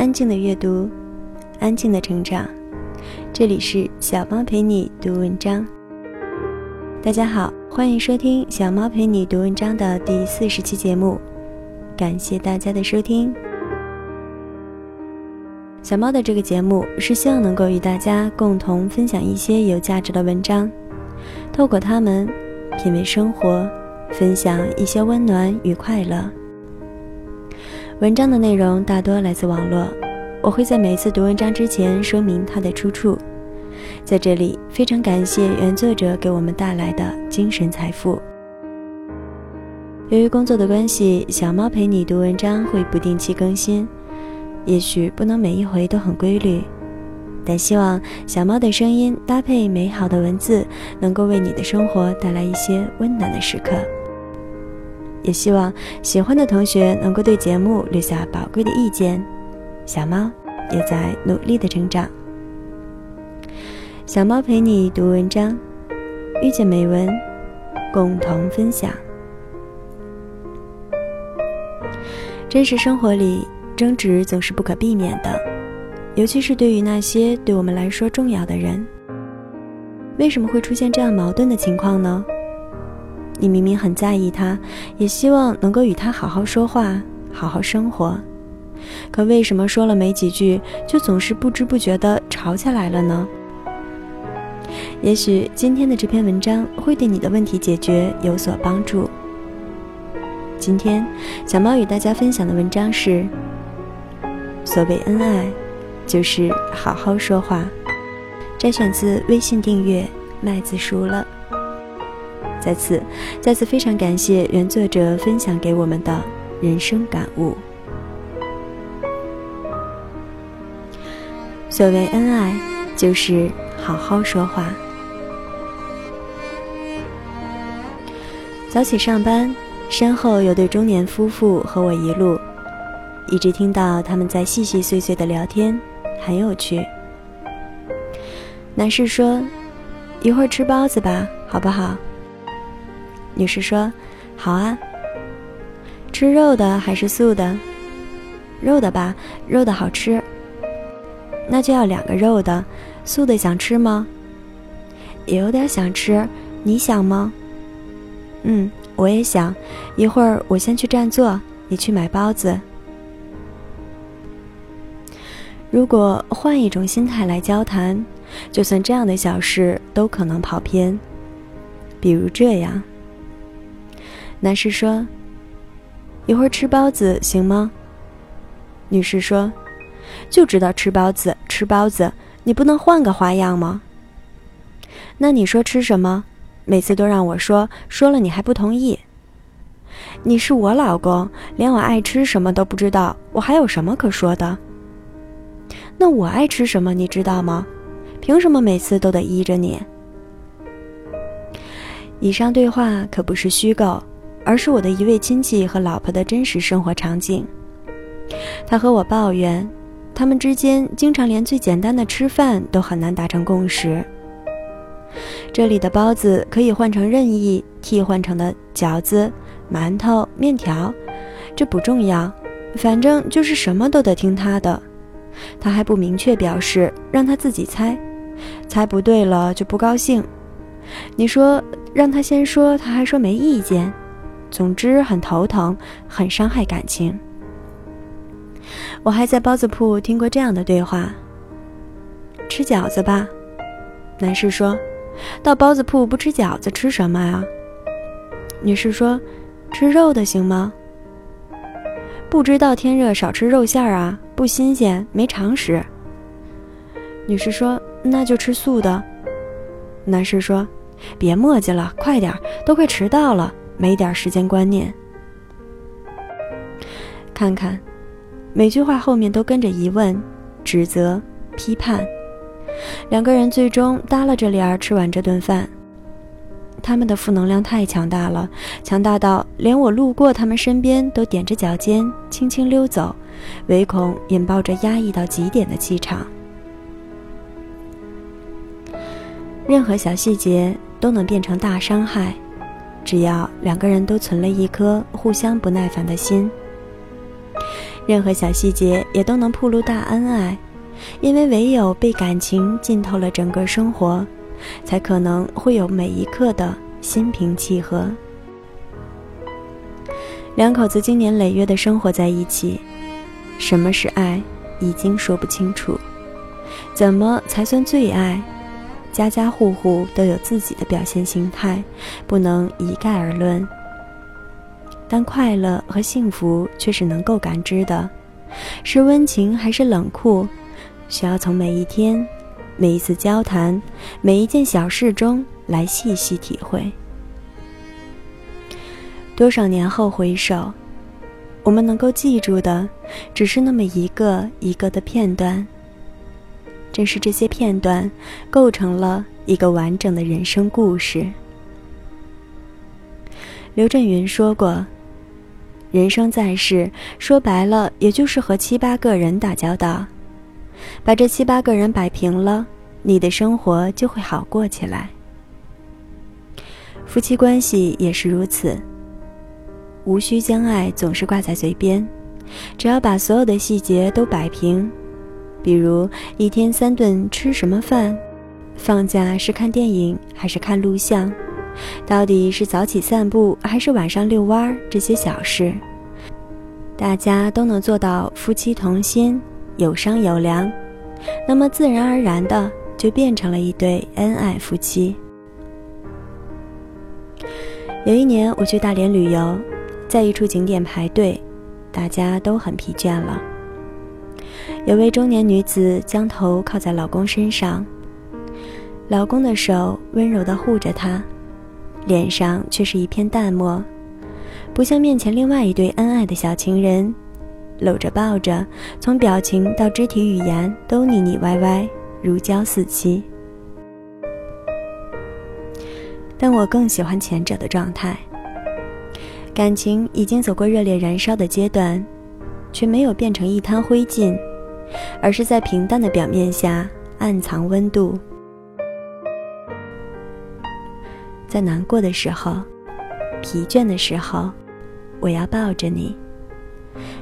安静的阅读，安静的成长。这里是小猫陪你读文章。大家好，欢迎收听小猫陪你读文章的第四十期节目。感谢大家的收听。小猫的这个节目是希望能够与大家共同分享一些有价值的文章，透过它们品味生活，分享一些温暖与快乐。文章的内容大多来自网络，我会在每次读文章之前说明它的出处。在这里，非常感谢原作者给我们带来的精神财富。由于工作的关系，小猫陪你读文章会不定期更新，也许不能每一回都很规律，但希望小猫的声音搭配美好的文字，能够为你的生活带来一些温暖的时刻。也希望喜欢的同学能够对节目留下宝贵的意见。小猫也在努力的成长。小猫陪你读文章，遇见美文，共同分享。真实生活里，争执总是不可避免的，尤其是对于那些对我们来说重要的人。为什么会出现这样矛盾的情况呢？你明明很在意他，也希望能够与他好好说话、好好生活，可为什么说了没几句，就总是不知不觉地吵起来了呢？也许今天的这篇文章会对你的问题解决有所帮助。今天，小猫与大家分享的文章是：所谓恩爱，就是好好说话。摘选自微信订阅麦子熟了。在此，再次非常感谢原作者分享给我们的人生感悟。所谓恩爱，就是好好说话。早起上班，身后有对中年夫妇和我一路，一直听到他们在细细碎碎的聊天，很有趣。男士说：“一会儿吃包子吧，好不好？”女士说：“好啊。”吃肉的还是素的？肉的吧，肉的好吃。那就要两个肉的，素的想吃吗？也有点想吃，你想吗？嗯，我也想。一会儿我先去占座，你去买包子。如果换一种心态来交谈，就算这样的小事都可能跑偏，比如这样。男士说：“一会儿吃包子行吗？”女士说：“就知道吃包子，吃包子，你不能换个花样吗？”那你说吃什么？每次都让我说，说了你还不同意。你是我老公，连我爱吃什么都不知道，我还有什么可说的？那我爱吃什么你知道吗？凭什么每次都得依着你？以上对话可不是虚构。而是我的一位亲戚和老婆的真实生活场景。他和我抱怨，他们之间经常连最简单的吃饭都很难达成共识。这里的包子可以换成任意替换成的饺子、馒头、面条，这不重要，反正就是什么都得听他的。他还不明确表示，让他自己猜，猜不对了就不高兴。你说让他先说，他还说没意见。总之很头疼，很伤害感情。我还在包子铺听过这样的对话：“吃饺子吧。”男士说：“到包子铺不吃饺子吃什么呀？”女士说：“吃肉的行吗？”不知道天热少吃肉馅儿啊，不新鲜，没常识。女士说：“那就吃素的。”男士说：“别磨叽了，快点，都快迟到了。”没点时间观念，看看，每句话后面都跟着疑问、指责、批判。两个人最终耷拉着脸儿吃完这顿饭。他们的负能量太强大了，强大到连我路过他们身边都踮着脚尖轻轻溜走，唯恐引爆这压抑到极点的气场。任何小细节都能变成大伤害。只要两个人都存了一颗互相不耐烦的心，任何小细节也都能铺露大恩爱，因为唯有被感情浸透了整个生活，才可能会有每一刻的心平气和。两口子经年累月的生活在一起，什么是爱，已经说不清楚。怎么才算最爱？家家户户都有自己的表现形态，不能一概而论。但快乐和幸福却是能够感知的，是温情还是冷酷，需要从每一天、每一次交谈、每一件小事中来细细体会。多少年后回首，我们能够记住的，只是那么一个一个的片段。正是这些片段，构成了一个完整的人生故事。刘震云说过：“人生在世，说白了，也就是和七八个人打交道。把这七八个人摆平了，你的生活就会好过起来。夫妻关系也是如此，无需将爱总是挂在嘴边，只要把所有的细节都摆平。”比如一天三顿吃什么饭，放假是看电影还是看录像，到底是早起散步还是晚上遛弯儿，这些小事，大家都能做到夫妻同心，有商有量，那么自然而然的就变成了一对恩爱夫妻。有一年我去大连旅游，在一处景点排队，大家都很疲倦了。有位中年女子将头靠在老公身上，老公的手温柔地护着她，脸上却是一片淡漠，不像面前另外一对恩爱的小情人，搂着抱着，从表情到肢体语言都腻腻歪歪，如胶似漆。但我更喜欢前者的状态，感情已经走过热烈燃烧的阶段，却没有变成一滩灰烬。而是在平淡的表面下暗藏温度，在难过的时候、疲倦的时候，我要抱着你；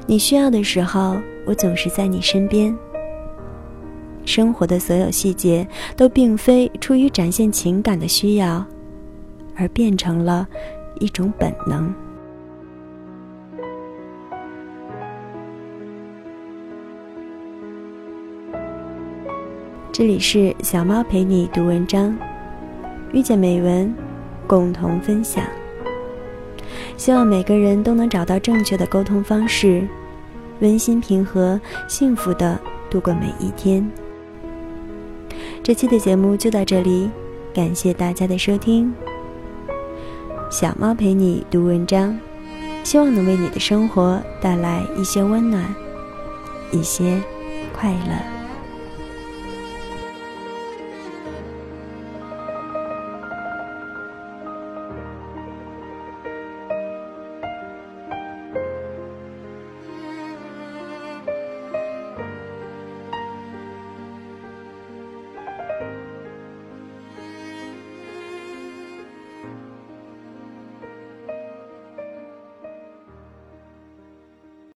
你需要的时候，我总是在你身边。生活的所有细节都并非出于展现情感的需要，而变成了一种本能。这里是小猫陪你读文章，遇见美文，共同分享。希望每个人都能找到正确的沟通方式，温馨平和、幸福的度过每一天。这期的节目就到这里，感谢大家的收听。小猫陪你读文章，希望能为你的生活带来一些温暖，一些快乐。